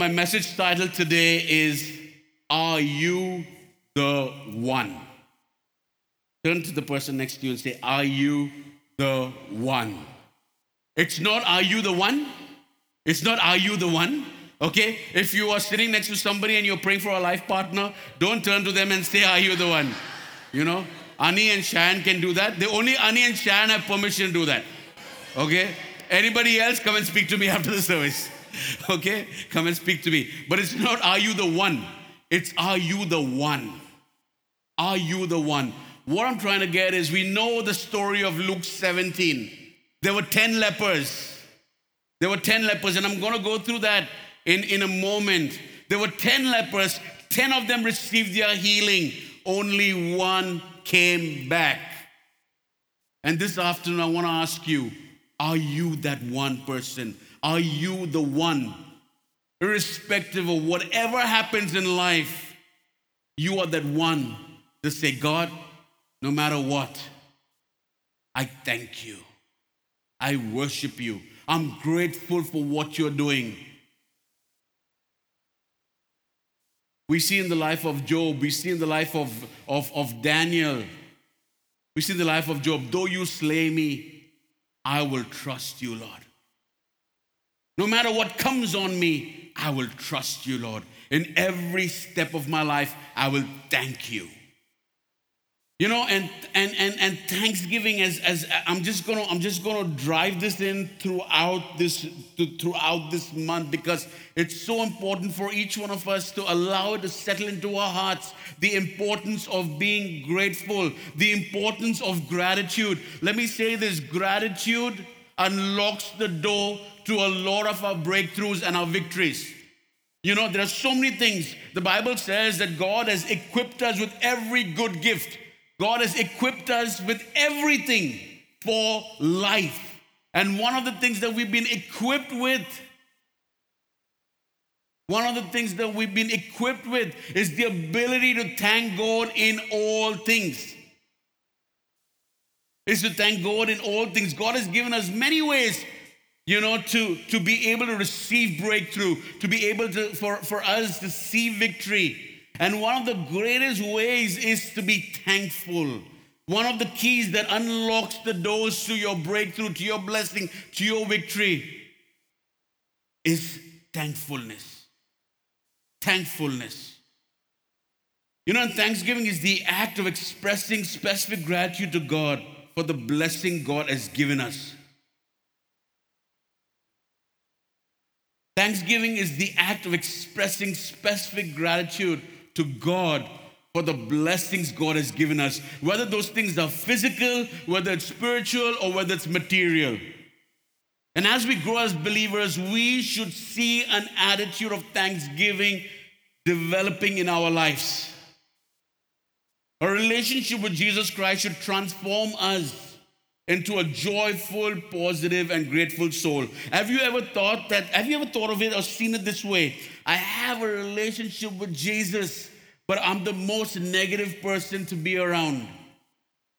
my message title today is Are You the One? Turn to the person next to you and say, Are you the one? It's not, Are you the one? It's not, Are you the one? Okay? If you are sitting next to somebody and you're praying for a life partner, don't turn to them and say, Are you the one? You know? Ani and Shan can do that. The only Ani and Shan have permission to do that. Okay? Anybody else, come and speak to me after the service. Okay? Come and speak to me. But it's not, Are you the one? It's, Are you the one? Are you the one? What I'm trying to get is we know the story of Luke 17. There were 10 lepers. There were 10 lepers, and I'm going to go through that in, in a moment. There were 10 lepers, 10 of them received their healing, only one came back. And this afternoon, I want to ask you are you that one person? Are you the one? Irrespective of whatever happens in life, you are that one to say, God, no matter what, I thank you. I worship you. I'm grateful for what you're doing. We see in the life of Job, we see in the life of, of, of Daniel, we see in the life of Job, though you slay me, I will trust you, Lord. No matter what comes on me, I will trust you, Lord. In every step of my life, I will thank you. You know, and and and and Thanksgiving as as I'm just gonna I'm just gonna drive this in throughout this throughout this month because it's so important for each one of us to allow it to settle into our hearts the importance of being grateful, the importance of gratitude. Let me say this: gratitude unlocks the door to a lot of our breakthroughs and our victories. You know, there are so many things. The Bible says that God has equipped us with every good gift. God has equipped us with everything for life. And one of the things that we've been equipped with, one of the things that we've been equipped with is the ability to thank God in all things. Is to thank God in all things. God has given us many ways you know, to, to be able to receive breakthrough, to be able to, for, for us to see victory. And one of the greatest ways is to be thankful. One of the keys that unlocks the doors to your breakthrough, to your blessing, to your victory is thankfulness. Thankfulness. You know, and Thanksgiving is the act of expressing specific gratitude to God for the blessing God has given us. Thanksgiving is the act of expressing specific gratitude to God for the blessings God has given us, whether those things are physical, whether it's spiritual, or whether it's material. And as we grow as believers, we should see an attitude of thanksgiving developing in our lives. A relationship with Jesus Christ should transform us into a joyful, positive, and grateful soul. Have you ever thought that? Have you ever thought of it or seen it this way? I have a relationship with Jesus, but I'm the most negative person to be around.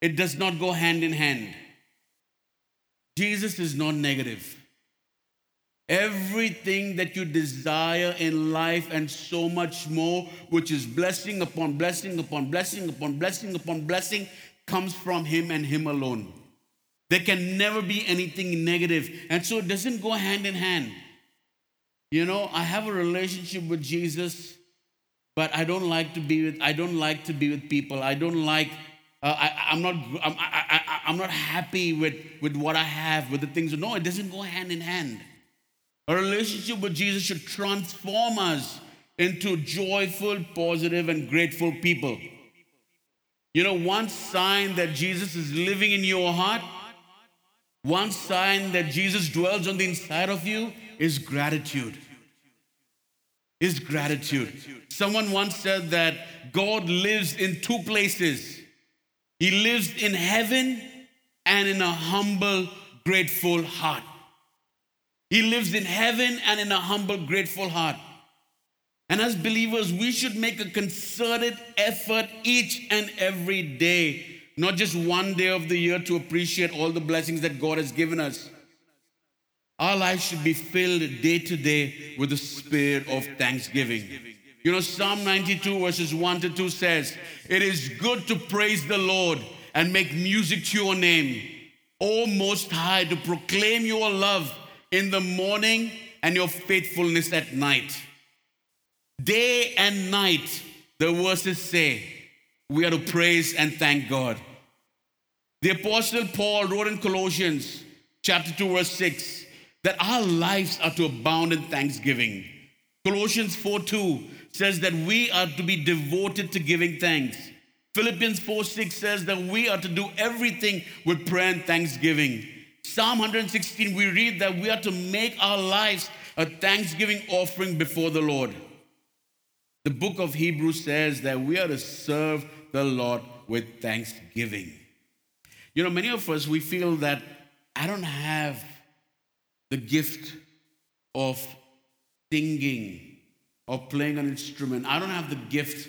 It does not go hand in hand. Jesus is not negative. Everything that you desire in life and so much more, which is blessing upon blessing upon blessing upon blessing upon blessing, comes from Him and Him alone. There can never be anything negative. And so it doesn't go hand in hand. You know, I have a relationship with Jesus, but I don't like to be with I don't like to be with people. I don't like uh, I, am not I'm, I, I, I'm not happy with with what I have with the things. No, it doesn't go hand in hand. A relationship with Jesus should transform us into joyful, positive, and grateful people. You know, one sign that Jesus is living in your heart one sign that Jesus dwells on the inside of you is gratitude. Is gratitude. Someone once said that God lives in two places. He lives in heaven and in a humble, grateful heart. He lives in heaven and in a humble, grateful heart. And as believers, we should make a concerted effort each and every day not just one day of the year to appreciate all the blessings that God has given us. Our lives should be filled day to day with the spirit of thanksgiving. You know, Psalm 92, verses 1 to 2 says, It is good to praise the Lord and make music to your name, O Most High, to proclaim your love in the morning and your faithfulness at night. Day and night, the verses say, we are to praise and thank God. The Apostle Paul wrote in Colossians chapter 2, verse 6, that our lives are to abound in thanksgiving. Colossians 4 2 says that we are to be devoted to giving thanks. Philippians 4 6 says that we are to do everything with prayer and thanksgiving. Psalm 116, we read that we are to make our lives a thanksgiving offering before the Lord. The book of Hebrews says that we are to serve the Lord with thanksgiving. You know, many of us, we feel that I don't have the gift of singing or playing an instrument. I don't have the gift.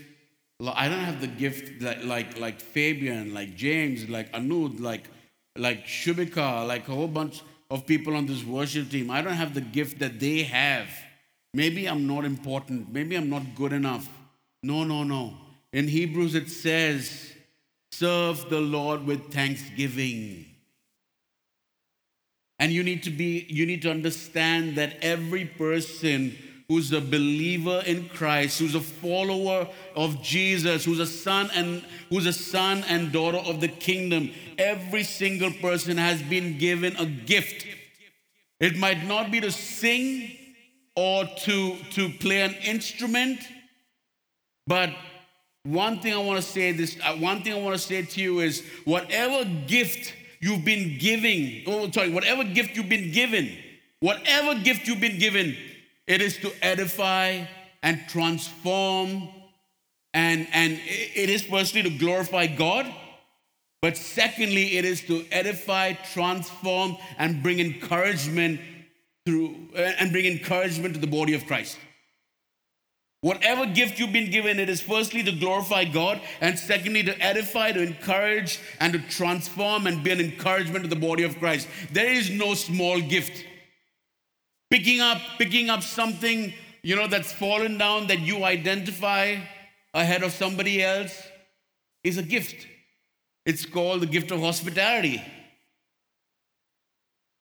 I don't have the gift like like Fabian, like James, like Anud, like like Shubika, like a whole bunch of people on this worship team. I don't have the gift that they have. Maybe I'm not important. Maybe I'm not good enough. No, no, no. In Hebrews it says, serve the Lord with thanksgiving. And you need to be, you need to understand that every person who's a believer in Christ, who's a follower of Jesus, who's a son and who's a son and daughter of the kingdom, every single person has been given a gift. It might not be to sing or to, to play an instrument, but one thing I want to say this, uh, one thing I want to say to you is whatever gift you've been giving, oh, sorry, whatever gift you've been given, whatever gift you've been given, it is to edify and transform. And, and it is firstly to glorify God, but secondly, it is to edify, transform, and bring encouragement through and bring encouragement to the body of Christ. Whatever gift you've been given, it is firstly to glorify God, and secondly to edify, to encourage, and to transform and be an encouragement to the body of Christ. There is no small gift. Picking up, picking up something, you know, that's fallen down that you identify ahead of somebody else is a gift. It's called the gift of hospitality.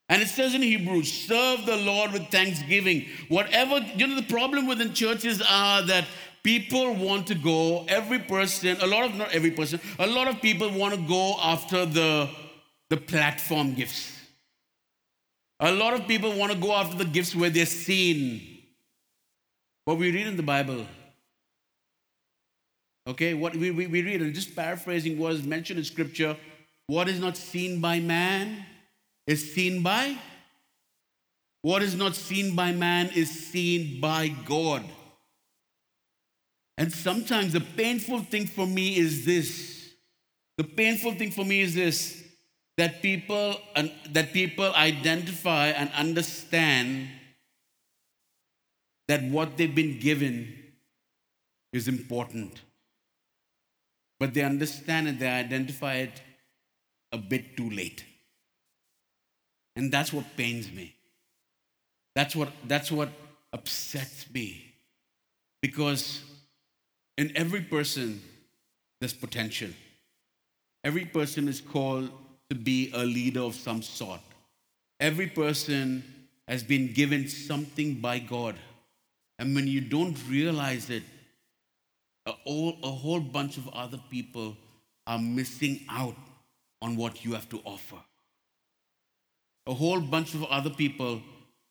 And it says in Hebrews, serve the Lord with thanksgiving. Whatever, you know, the problem within churches are that people want to go, every person, a lot of, not every person, a lot of people want to go after the, the platform gifts. A lot of people want to go after the gifts where they're seen. What we read in the Bible. Okay, what we, we, we read, and just paraphrasing what is mentioned in Scripture what is not seen by man is seen by? What is not seen by man is seen by God. And sometimes the painful thing for me is this. The painful thing for me is this that people that people identify and understand that what they've been given is important. But they understand and they identify it a bit too late. And that's what pains me. That's what, that's what upsets me. Because in every person, there's potential. Every person is called to be a leader of some sort. Every person has been given something by God. And when you don't realize it, a whole, a whole bunch of other people are missing out on what you have to offer a whole bunch of other people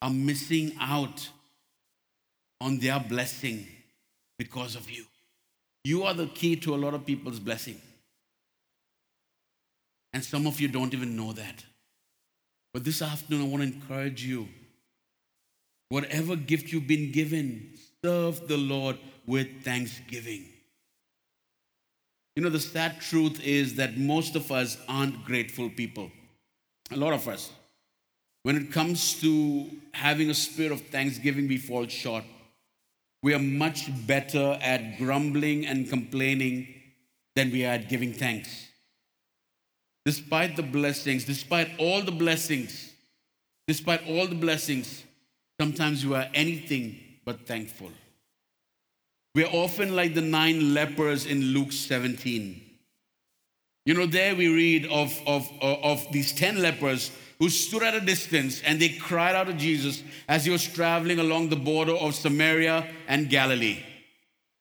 are missing out on their blessing because of you. You are the key to a lot of people's blessing. And some of you don't even know that. But this afternoon, I want to encourage you. Whatever gift you've been given, serve the Lord with thanksgiving. You know, the sad truth is that most of us aren't grateful people. A lot of us. When it comes to having a spirit of thanksgiving, we fall short. We are much better at grumbling and complaining than we are at giving thanks. Despite the blessings, despite all the blessings, Despite all the blessings, sometimes we are anything but thankful. We're often like the nine lepers in Luke 17. You know, there we read of, of, of these 10 lepers who stood at a distance and they cried out to Jesus as he was traveling along the border of Samaria and Galilee.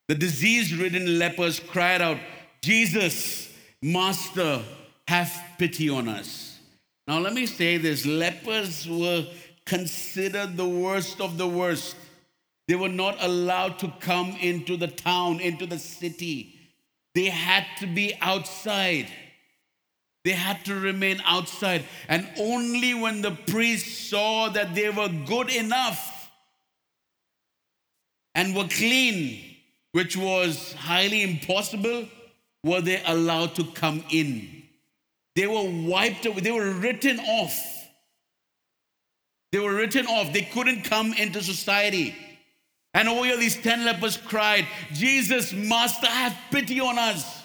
The disease ridden lepers cried out, Jesus, Master, have pity on us. Now, let me say this lepers were considered the worst of the worst. They were not allowed to come into the town, into the city. They had to be outside. They had to remain outside. And only when the priest saw that they were good enough and were clean, which was highly impossible, were they allowed to come in. They were wiped away, they were written off. They were written off. They couldn't come into society. And over here, these 10 lepers cried, Jesus, Master, have pity on us.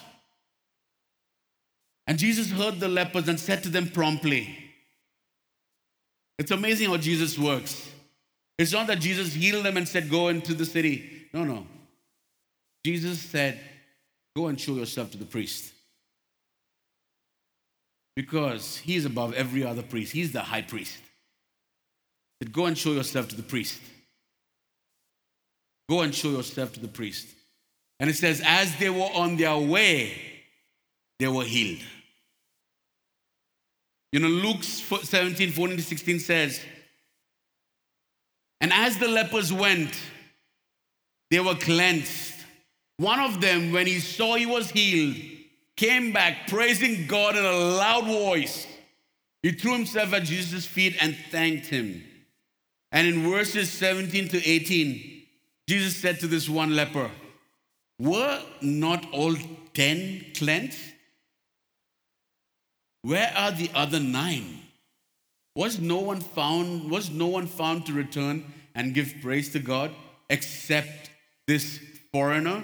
And Jesus heard the lepers and said to them promptly, It's amazing how Jesus works. It's not that Jesus healed them and said, Go into the city. No, no. Jesus said, Go and show yourself to the priest. Because he's above every other priest, he's the high priest. Said, Go and show yourself to the priest. Go and show yourself to the priest. And it says, as they were on their way, they were healed. You know, Luke 17, 14 to 16 says, And as the lepers went, they were cleansed. One of them, when he saw he was healed, came back praising God in a loud voice. He threw himself at Jesus' feet and thanked him. And in verses 17 to 18, Jesus said to this one leper, Were not all ten cleansed? Where are the other nine? Was no one found, was no one found to return and give praise to God except this foreigner?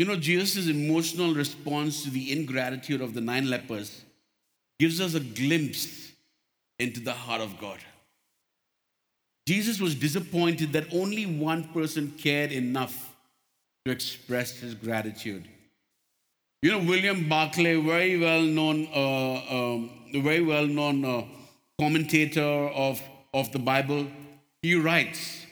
You know, Jesus' emotional response to the ingratitude of the nine lepers gives us a glimpse into the heart of God. Jesus was disappointed that only one person cared enough to express his gratitude. You know, William Barclay, very well known, uh, um, very well known uh, commentator of, of the Bible, he writes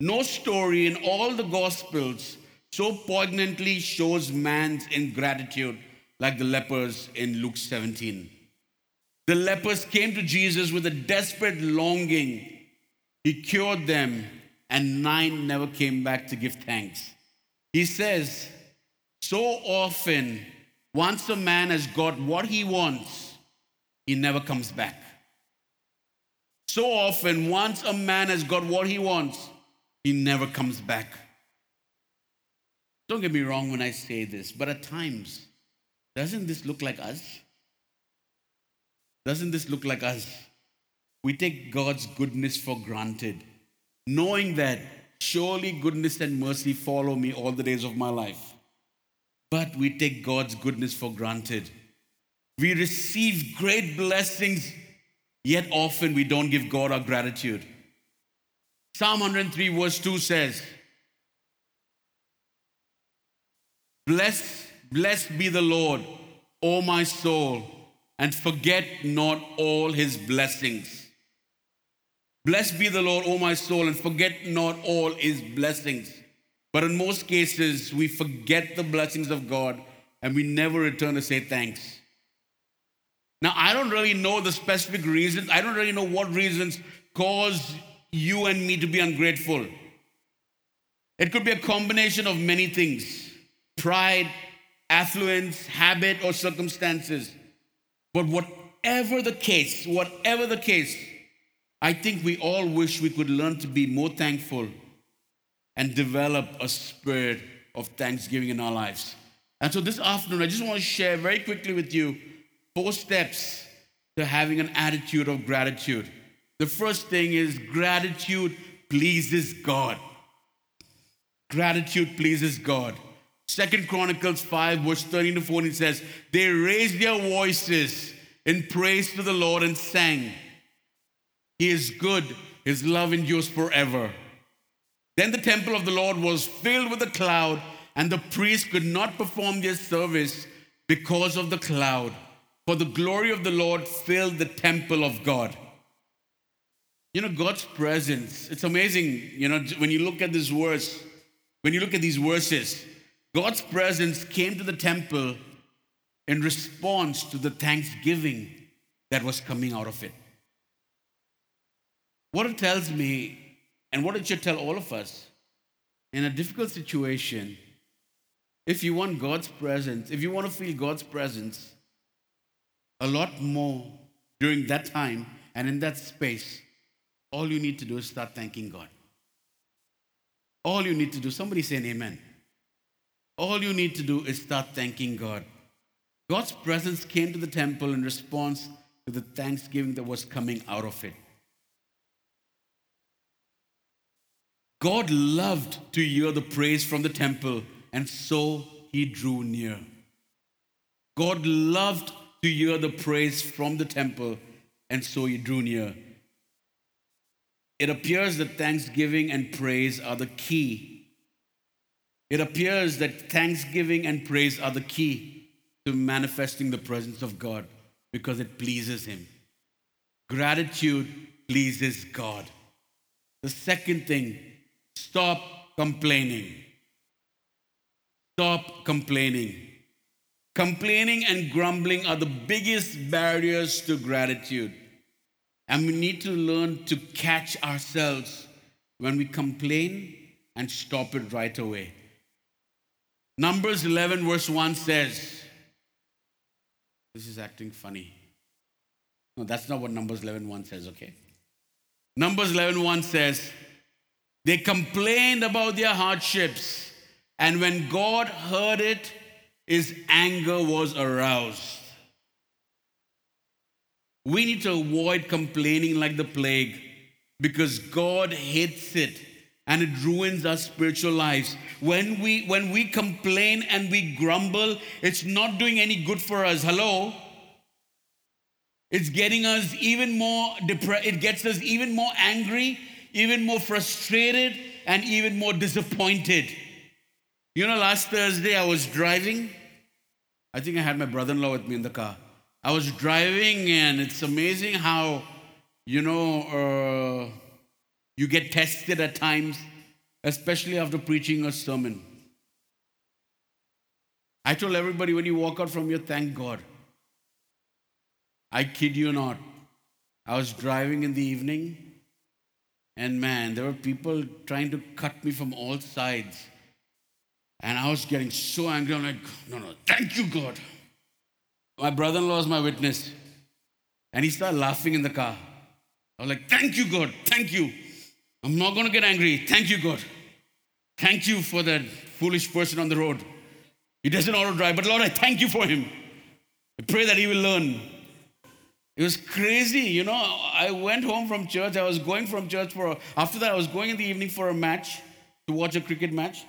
No story in all the Gospels so poignantly shows man's ingratitude like the lepers in Luke 17. The lepers came to Jesus with a desperate longing he cured them, and nine never came back to give thanks. He says, So often, once a man has got what he wants, he never comes back. So often, once a man has got what he wants, he never comes back. Don't get me wrong when I say this, but at times, doesn't this look like us? Doesn't this look like us? we take God's goodness for granted, knowing that surely goodness and mercy follow me all the days of my life. But we take God's goodness for granted. We receive great blessings, yet often we don't give God our gratitude. Psalm 103, verse 2 says, Bless, blessed be the Lord, O my soul, and forget not all his blessings Blessed be the Lord, O my soul, and forget not all his blessings. But in most cases, we forget the blessings of God and we never return to say thanks. Now, I don't really know the specific reasons. I don't really know what reasons cause you and me to be ungrateful. It could be a combination of many things pride, affluence, habit, or circumstances. But whatever the case, whatever the case, I think we all wish we could learn to be more thankful and develop a spirit of thanksgiving in our lives. And so this afternoon, I just want to share very quickly with you four steps to having an attitude of gratitude. The first thing is gratitude pleases God. Gratitude pleases God. Second Chronicles 5, verse 13 to 14 says, They raised their voices in praise to the Lord and sang. He is good, His love endures forever. Then the temple of the Lord was filled with a cloud, and the priests could not perform their service because of the cloud, for the glory of the Lord filled the temple of God. You know, God's presence, it's amazing, you know, when you look at this verse, when you look at these verses, God's presence came to the temple in response to the thanksgiving that was coming out of it. What it tells me, and what it should tell all of us, in a difficult situation, if you want God's presence, if you want to feel God's presence a lot more during that time and in that space, all you need to do is start thanking God. All you need to do, somebody say an amen. All you need to do is start thanking God. God's presence came to the temple in response to the thanksgiving that was coming out of it. God loved to hear the praise from the temple, and so he drew near. God loved to hear the praise from the temple, and so he drew near. It appears that thanksgiving and praise are the key. It appears that thanksgiving and praise are the key to manifesting the presence of God because it pleases Him. Gratitude pleases God. The second thing Stop complaining. Stop complaining. Complaining and grumbling are the biggest barriers to gratitude. And we need to learn to catch ourselves when we complain and stop it right away. Numbers 11, verse 1 says, This is acting funny. No, that's not what Numbers 11, 1 says, okay? Numbers 11, 1 says, they complained about their hardships, and when God heard it, his anger was aroused. We need to avoid complaining like the plague because God hates it and it ruins our spiritual lives. When we when we complain and we grumble, it's not doing any good for us. Hello? It's getting us even more depressed. It gets us even more angry even more frustrated, and even more disappointed. You know, last Thursday I was driving. I think I had my brother in law with me in the car. I was driving, and it's amazing how, you know, uh, you get tested at times, especially after preaching a sermon. I told everybody when you walk out from here, thank God. I kid you not. I was driving in the evening and man, there were people trying to cut me from all sides. And I was getting so angry. I'm like, no, no, thank you, God. My brother in law is my witness. And he started laughing in the car. I was like, thank you, God. Thank you. I'm not going to get angry. Thank you, God. Thank you for that foolish person on the road. He doesn't auto drive, but Lord, I thank you for him. I pray that he will learn. It was crazy. You know, I went home from church. I was going from church for, after that, I was going in the evening for a match, to watch a cricket match.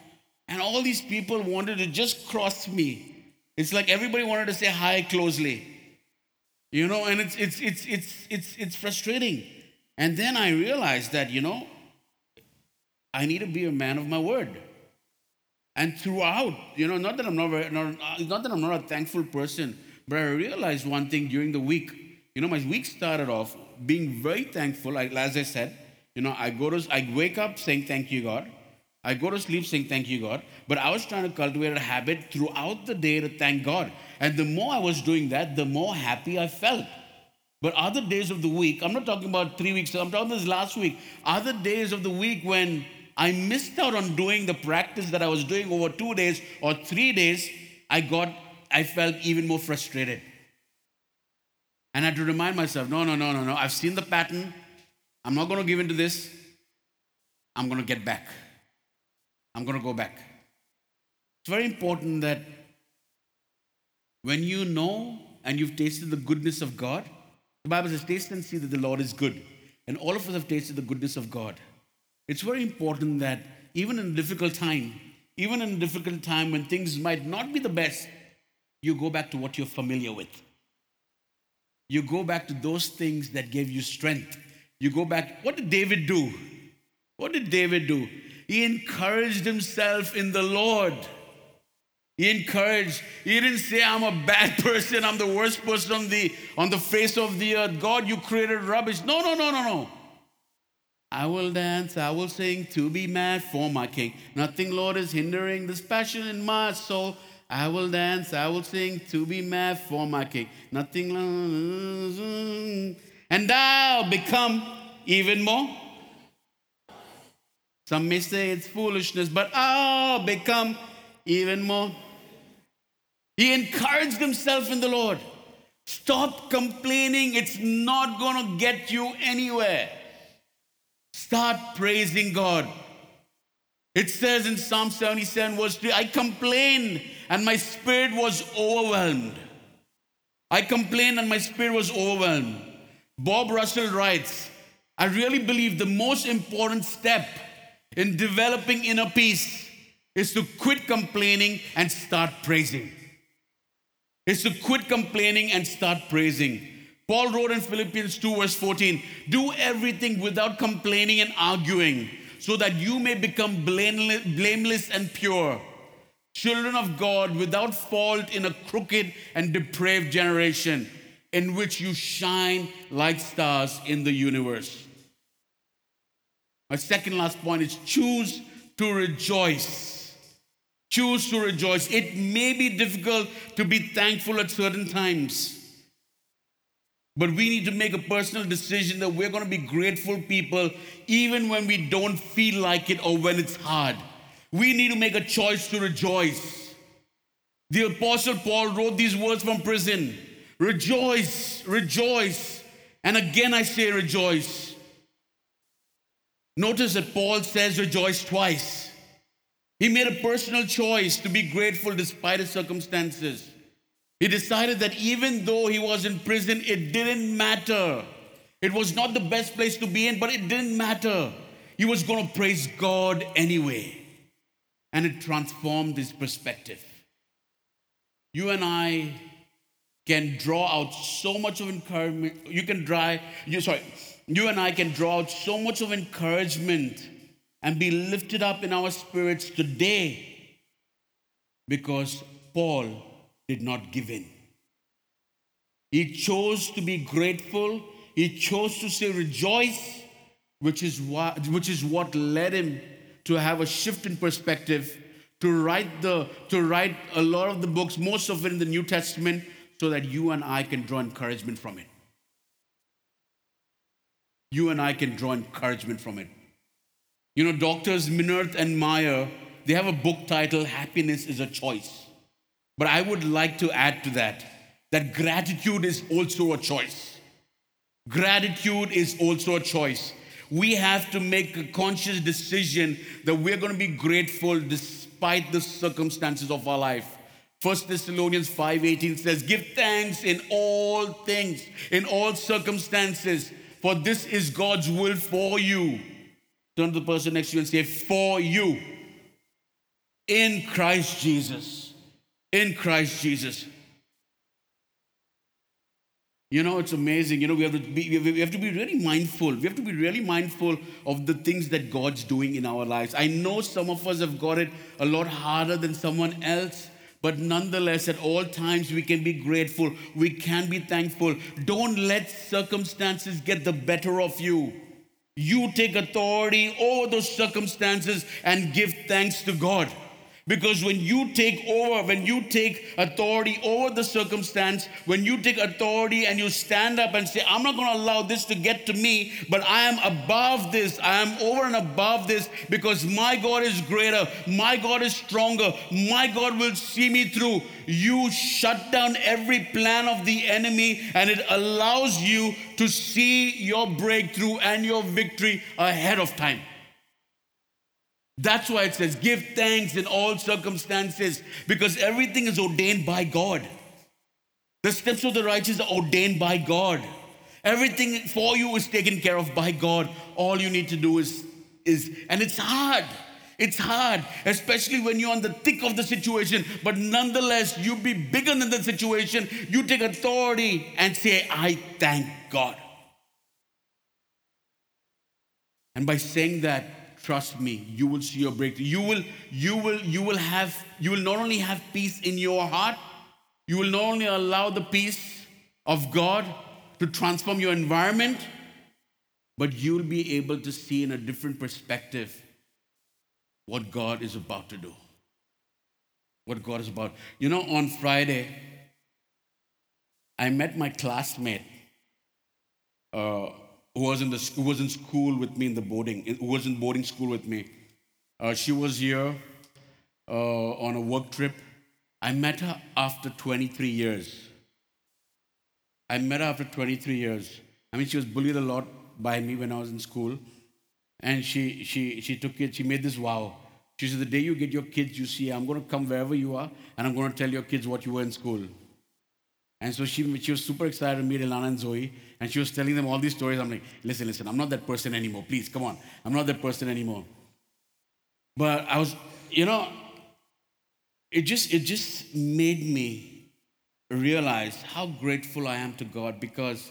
And all these people wanted to just cross me. It's like everybody wanted to say hi closely. You know, and it's, it's, it's, it's, it's, it's frustrating. And then I realized that, you know, I need to be a man of my word. And throughout, you know, not that I'm not, very, not, uh, not that I'm not a thankful person, but I realized one thing during the week you know, my week started off being very thankful. as I said, you know, I go to, I wake up saying thank you, God. I go to sleep saying thank you, God. But I was trying to cultivate a habit throughout the day to thank God. And the more I was doing that, the more happy I felt. But other days of the week, I'm not talking about three weeks, I'm talking this last week. Other days of the week when I missed out on doing the practice that I was doing over two days or three days, I got, I felt even more frustrated. And I had to remind myself no, no, no, no, no. I've seen the pattern. I'm not going to give in to this. I'm going to get back. I'm going to go back. It's very important that when you know and you've tasted the goodness of God, the Bible says, taste and see that the Lord is good. And all of us have tasted the goodness of God. It's very important that even in a difficult time, even in a difficult time when things might not be the best, you go back to what you're familiar with. You go back to those things that gave you strength. You go back, what did David do? What did David do? He encouraged himself in the Lord. He encouraged. He didn't say, I'm a bad person, I'm the worst person on the, on the face of the earth. God, you created rubbish. No, no, no, no, no. I will dance, I will sing to be mad for my king. Nothing, Lord, is hindering this passion in my soul. I will dance, I will sing to be mad for my king. Nothing, and I'll become even more. Some may say it's foolishness, but I'll become even more. He encouraged himself in the Lord. Stop complaining, it's not going to get you anywhere. Start praising God. It says in Psalm 77, verse 3 I complained and my spirit was overwhelmed. I complained and my spirit was overwhelmed. Bob Russell writes, I really believe the most important step in developing inner peace is to quit complaining and start praising. Is to quit complaining and start praising. Paul wrote in Philippians 2, verse 14 Do everything without complaining and arguing, so that you may become blameless and pure, children of God without fault in a crooked and depraved generation, in which you shine like stars in the universe. My second last point is choose to rejoice. Choose to rejoice. It may be difficult to be thankful at certain times. But we need to make a personal decision that we're going to be grateful people even when we don't feel like it or when it's hard. We need to make a choice to rejoice. The Apostle Paul wrote these words from prison Rejoice, rejoice. And again I say rejoice. Notice that Paul says rejoice twice. He made a personal choice to be grateful despite his circumstances. He decided that even though he was in prison, it didn't matter. It was not the best place to be in, but it didn't matter. He was going to praise God anyway. And it transformed his perspective. You and I can draw out so much of encouragement. You can draw, you sorry, you and I can draw out so much of encouragement and be lifted up in our spirits today because Paul did not give in. He chose to be grateful. He chose to say rejoice, which is what, which is what led him to have a shift in perspective, to write, the, to write a lot of the books, most of it in the New Testament, so that you and I can draw encouragement from it. You and I can draw encouragement from it. You know, doctors Minirth and Meier, they have a book titled Happiness is a Choice. But I would like to add to that that gratitude is also a choice. Gratitude is also a choice. We have to make a conscious decision that we're going to be grateful despite the circumstances of our life. First Thessalonians 5:18 says, "Give thanks in all things, in all circumstances, for this is God's will for you." Turn to the person next to you and say, "For you in Christ Jesus." In Christ Jesus. You know, it's amazing. You know, we have, to be, we have to be really mindful. We have to be really mindful of the things that God's doing in our lives. I know some of us have got it a lot harder than someone else. But nonetheless, at all times, we can be grateful. We can be thankful. Don't let circumstances get the better of you. You take authority over those circumstances and give thanks to God. Because when you take over, when you take authority over the circumstance, when you take authority and you stand up and say, I'm not going to allow this to get to me, but I am above this, I am over and above this because my God is greater, my God is stronger, my God will see me through. You shut down every plan of the enemy and it allows you to see your breakthrough and your victory ahead of time. That's why it says, give thanks in all circumstances, because everything is ordained by God. The steps of the righteous are ordained by God. Everything for you is taken care of by God. All you need to do is, is and it's hard. It's hard, especially when you're on the thick of the situation, but nonetheless, you be bigger than the situation. You take authority and say, I thank God. And by saying that, trust me, you will see your breakthrough. You will, you will, you will have, you will not only have peace in your heart, you will not only allow the peace of God to transform your environment, but you'll be able to see in a different perspective what God is about to do. What God is about. You know, on Friday, I met my classmate uh, who, was in the, who was in school with me in the boarding, who was in boarding school with me. Uh, she was here uh, on a work trip. I met her after 23 years. I met her after 23 years. I mean, she was bullied a lot by me when I was in school. And she, she, she took it, she made this vow. She said, The day you get your kids, you see, I'm going to come wherever you are, and I'm going to tell your kids what you were in school. And so she, she was super excited to meet Ilana and Zoe, and she was telling them all these stories. I'm like, listen, listen, I'm not that person anymore. Please, come on. I'm not that person anymore. But I was, you know, it just it just made me realize how grateful I am to God because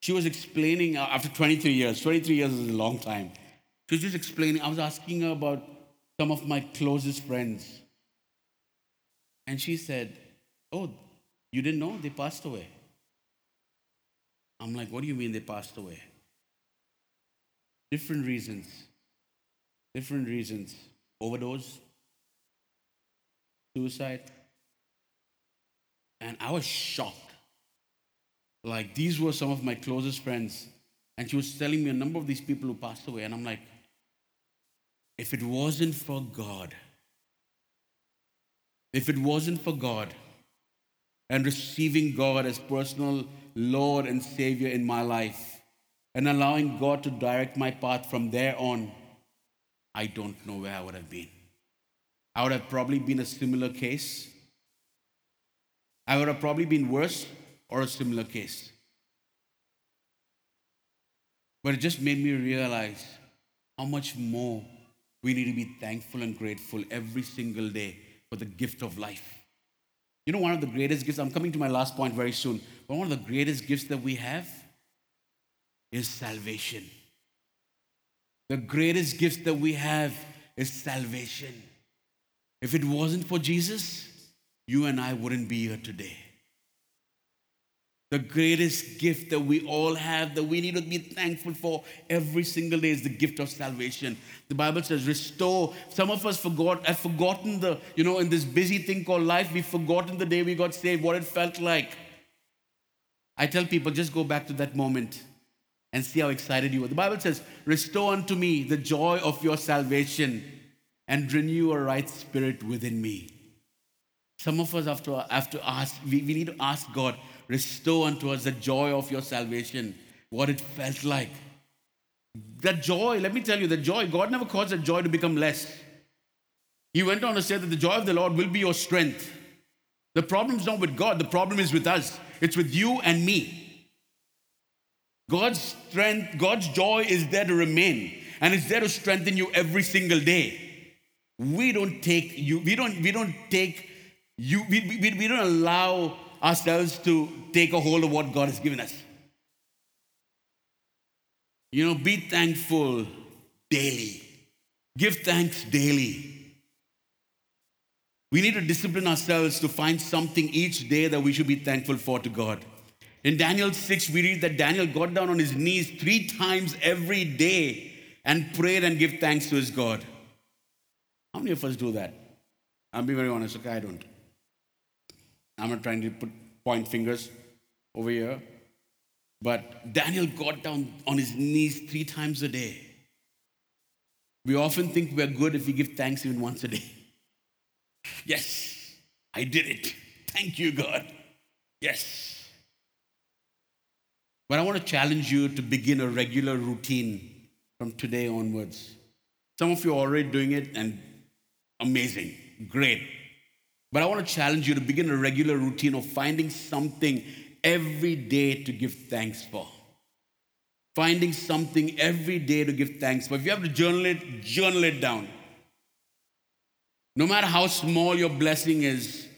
she was explaining uh, after 23 years, 23 years is a long time. She was just explaining, I was asking her about some of my closest friends. And she said, Oh, you didn't know? They passed away. I'm like, What do you mean they passed away? Different reasons. Different reasons. Overdose, suicide. And I was shocked. Like, these were some of my closest friends. And she was telling me a number of these people who passed away. And I'm like, if it wasn't for God, if it wasn't for God and receiving God as personal Lord and Savior in my life and allowing God to direct my path from there on, I don't know where I would have been. I would have probably been a similar case. I would have probably been worse or a similar case. But it just made me realize how much more we need to be thankful and grateful every single day for the gift of life. You know, one of the greatest gifts, I'm coming to my last point very soon, but one of the greatest gifts that we have is salvation. The greatest gift that we have is salvation. If it wasn't for Jesus, you and I wouldn't be here today. The greatest gift that we all have that we need to be thankful for every single day is the gift of salvation. The Bible says, restore. Some of us forgot, have forgotten the, you know, in this busy thing called life, we've forgotten the day we got saved, what it felt like. I tell people, just go back to that moment and see how excited you were. The Bible says, restore unto me the joy of your salvation and renew a right spirit within me. Some of us have to, have to ask, we, we need to ask God, restore unto us the joy of your salvation, what it felt like. That joy, let me tell you, the joy, God never caused that joy to become less. He went on to say that the joy of the Lord will be your strength. The problem is not with God, the problem is with us. It's with you and me. God's strength, God's joy is there to remain, and it's there to strengthen you every single day. We don't take you, we don't, we don't take you, we, we, we don't allow ourselves to take a hold of what God has given us. You know, be thankful daily. Give thanks daily. We need to discipline ourselves to find something each day that we should be thankful for to God. In Daniel 6, we read that Daniel got down on his knees three times every day and prayed and give thanks to his God. How many of us do that? I'll be very honest, okay, I don't. I'm not trying to put point fingers over here. But Daniel got down on his knees three times a day. We often think we're good if we give thanks even once a day. Yes, I did it. Thank you, God. Yes. But I want to challenge you to begin a regular routine from today onwards. Some of you are already doing it and amazing, great. But I want to challenge you to begin a regular routine of finding something every day to give thanks for. Finding something every day to give thanks for. If you have to journal it, journal it down. No matter how small your blessing is,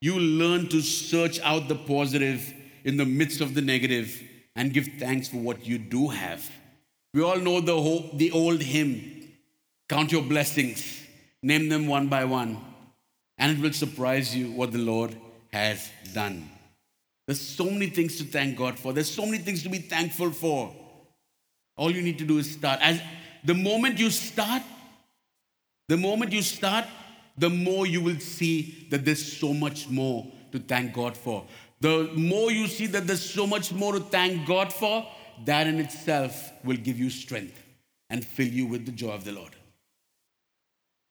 you learn to search out the positive in the midst of the negative and give thanks for what you do have. We all know the, whole, the old hymn Count your blessings, name them one by one, and it will surprise you what the Lord has done. There's so many things to thank God for. There's so many things to be thankful for. All you need to do is start. As the moment you start, the moment you start, the more you will see that there's so much more to thank God for. The more you see that there's so much more to thank God for, that in itself will give you strength and fill you with the joy of the Lord.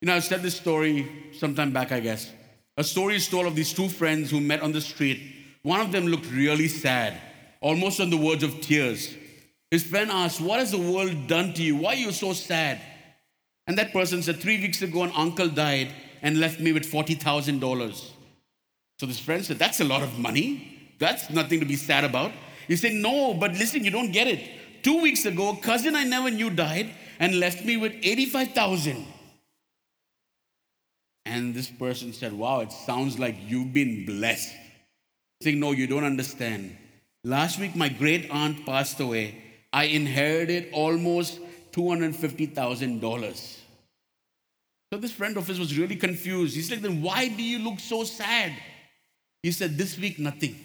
You know, I said this story sometime back, I guess. A story is told of these two friends who met on the street. One of them looked really sad, almost on the verge of tears. His friend asked, What has the world done to you? Why are you so sad? And that person said, Three weeks ago, an uncle died and left me with $40,000. So this friend said, That's a lot of money. That's nothing to be sad about. He said, No, but listen, you don't get it. Two weeks ago, a cousin I never knew died and left me with 85,000. And this person said, Wow, it sounds like you've been blessed. Saying, No, you don't understand. Last week, my great aunt passed away. I inherited almost $250,000. So this friend of his was really confused. He's like, Then why do you look so sad? He said, This week, nothing.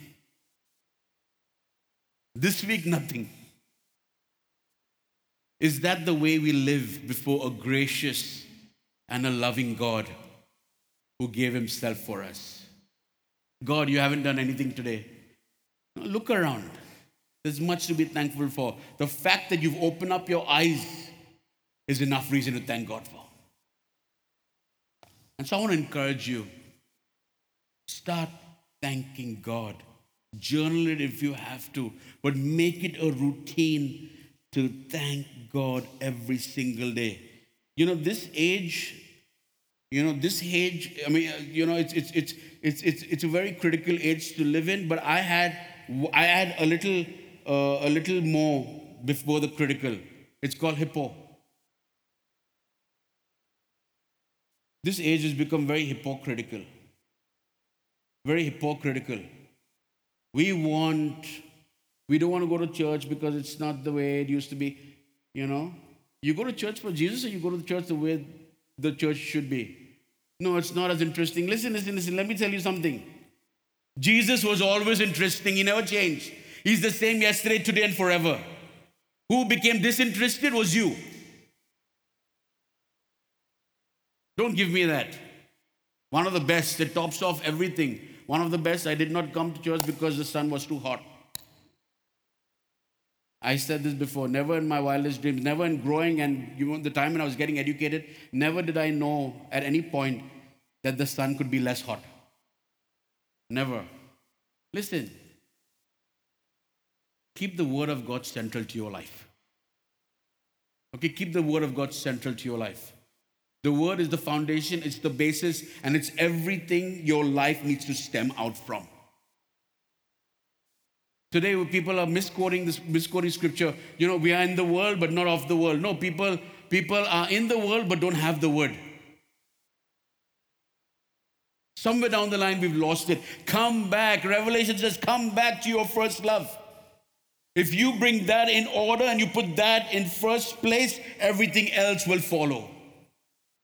This week, nothing. Is that the way we live before a gracious and a loving God who gave himself for us? God, you haven't done anything today. look around. There's much to be thankful for. The fact that you've opened up your eyes is enough reason to thank God for. And so I want to encourage you start thanking God. Journal it if you have to, but make it a routine to thank God every single day. You know, this age, you know, this age, I mean, you know, it's, it's, it's, it's, it's, it's a very critical age to live in, but I had, I had a little, uh, a little more before the critical. It's called hippo. This age has become very hypocritical. Very hypocritical. We want, we don't want to go to church because it's not the way it used to be. You know, you go to church for Jesus or you go to the church the way the church should be. No, it's not as interesting. Listen, listen, listen. Let me tell you something. Jesus was always interesting. He never changed. He's the same yesterday, today, and forever. Who became disinterested was you. Don't give me that. One of the best that tops off everything one of the best, I did not come to church because the sun was too hot. I said this before, never in my wildest dreams, never in growing and you know, the time when I was getting educated, never did I know at any point that the sun could be less hot. Never. Listen, keep the word of God central to your life. Okay, keep the word of God central to your life. The word is the foundation, it's the basis, and it's everything your life needs to stem out from. Today, people are misquoting this, misquoting scripture. You know, we are in the world, but not of the world. No, people, people are in the world, but don't have the word. Somewhere down the line, we've lost it. Come back. Revelation says, come back to your first love. If you bring that in order and you put that in first place, everything else will follow.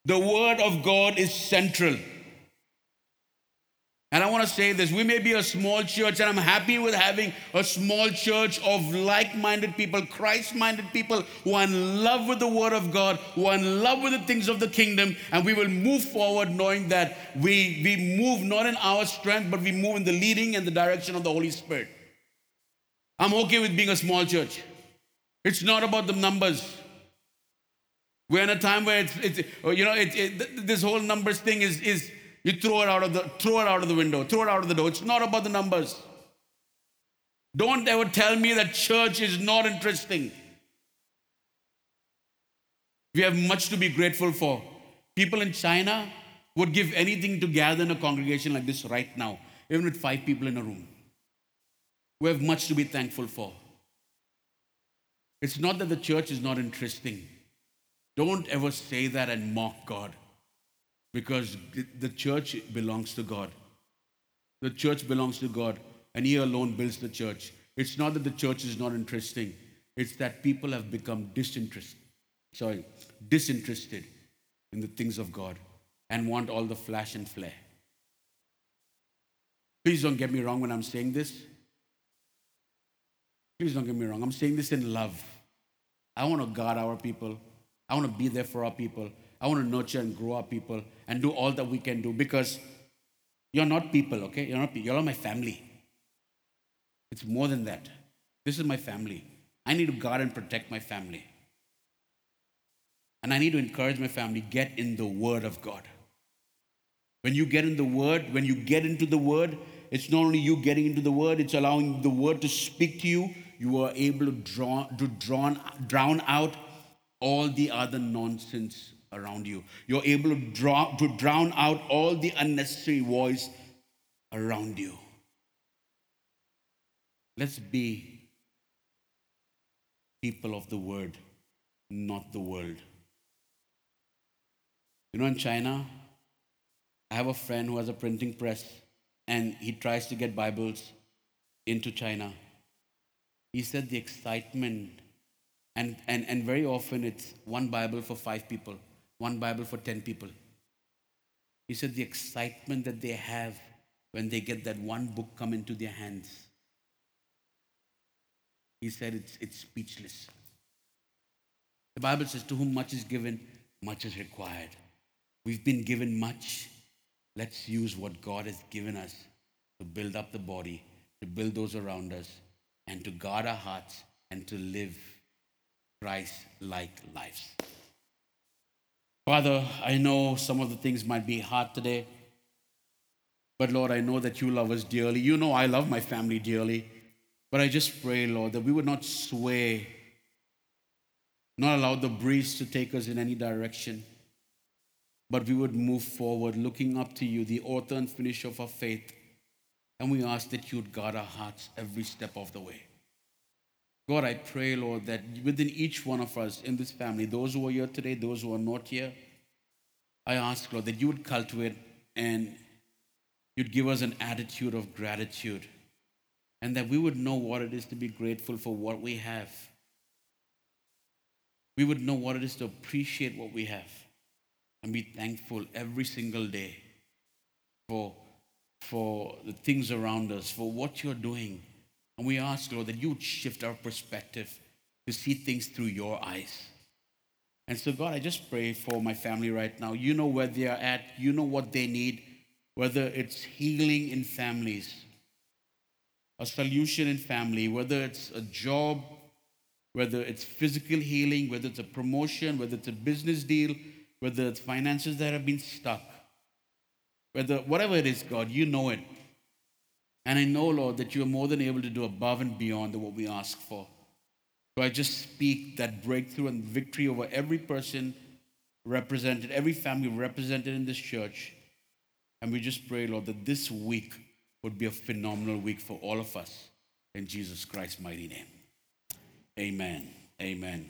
The Word of God is central. And I want to say this we may be a small church, and I'm happy with having a small church of like minded people, Christ minded people who are in love with the Word of God, who are in love with the things of the kingdom, and we will move forward knowing that we, we move not in our strength, but we move in the leading and the direction of the Holy Spirit. I'm okay with being a small church. It's not about the numbers. We're in a time where it's, it's you know, it, it, this whole numbers thing is, is you throw it out of the throw it out of the window, throw it out of the door. It's not about the numbers. Don't ever tell me that church is not interesting. We have much to be grateful for. People in China would give anything to gather in a congregation like this right now, even with five people in a room. We have much to be thankful for. It's not that the church is not interesting. Don't ever say that and mock God because the church belongs to God. The church belongs to God, and He alone builds the church. It's not that the church is not interesting, It's that people have become disinterested, sorry, disinterested in the things of God and want all the flash and flare. Please don't get me wrong when I'm saying this. Please don't get me wrong. I'm saying this in love. I want to guard our people. I want to be there for our people. I want to nurture and grow up people and do all that we can do because you're not people, okay? You're not You're not my family. It's more than that. This is my family. I need to guard and protect my family. And I need to encourage my family get in the Word of God. When you get in the Word, when you get into the Word, it's not only you getting into the Word, it's allowing the Word to speak to you. You are able to, draw, to drown, drown out all the other nonsense around you. You're able to, draw, to drown out all the unnecessary voice around you. Let's be people of the Word, not the world. You know, in China, I have a friend who has a printing press and he tries to get Bibles into China. He said the excitement, and, and, and very often it's one Bible for five people, one Bible for 10 people. He said the excitement that they have when they get that one book come into their hands. He said it's, it's speechless. The Bible says, To whom much is given, much is required. We've been given much, Let's use what God has given us to build up the body, to build those around us, and to guard our hearts and to live Christ like lives. Father, I know some of the things might be hard today, but Lord, I know that you love us dearly. You know I love my family dearly. But I just pray, Lord, that we would not sway, not allow the breeze to take us in any direction but we would move forward looking up to you, the author and finisher of our faith. And we ask that you'd guard our hearts every step of the way. God, I pray, Lord, that within each one of us in this family, those who are here today, those who are not here, I ask, Lord, that you would cultivate and you'd give us an attitude of gratitude and that we would know what it is to be grateful for what we have. We would know what it is to appreciate what we have and be thankful every single day for, for the things around us, for what you're doing. And we ask, Lord, that you would shift our perspective to see things through your eyes. And so, God, I just pray for my family right now. You know where they are at, you know what they need, whether it's healing in families, a solution in family, whether it's a job, whether it's physical healing, whether it's a promotion, whether it's a business deal, whether it's finances that have been stuck, whether whatever it is, God, you know it. And I know, Lord, that you are more than able to do above and beyond what we ask for. So I just speak that breakthrough and victory over every person represented, every family represented in this church. And we just pray, Lord, that this week would be a phenomenal week for all of us. In Jesus Christ's mighty name. Amen. Amen.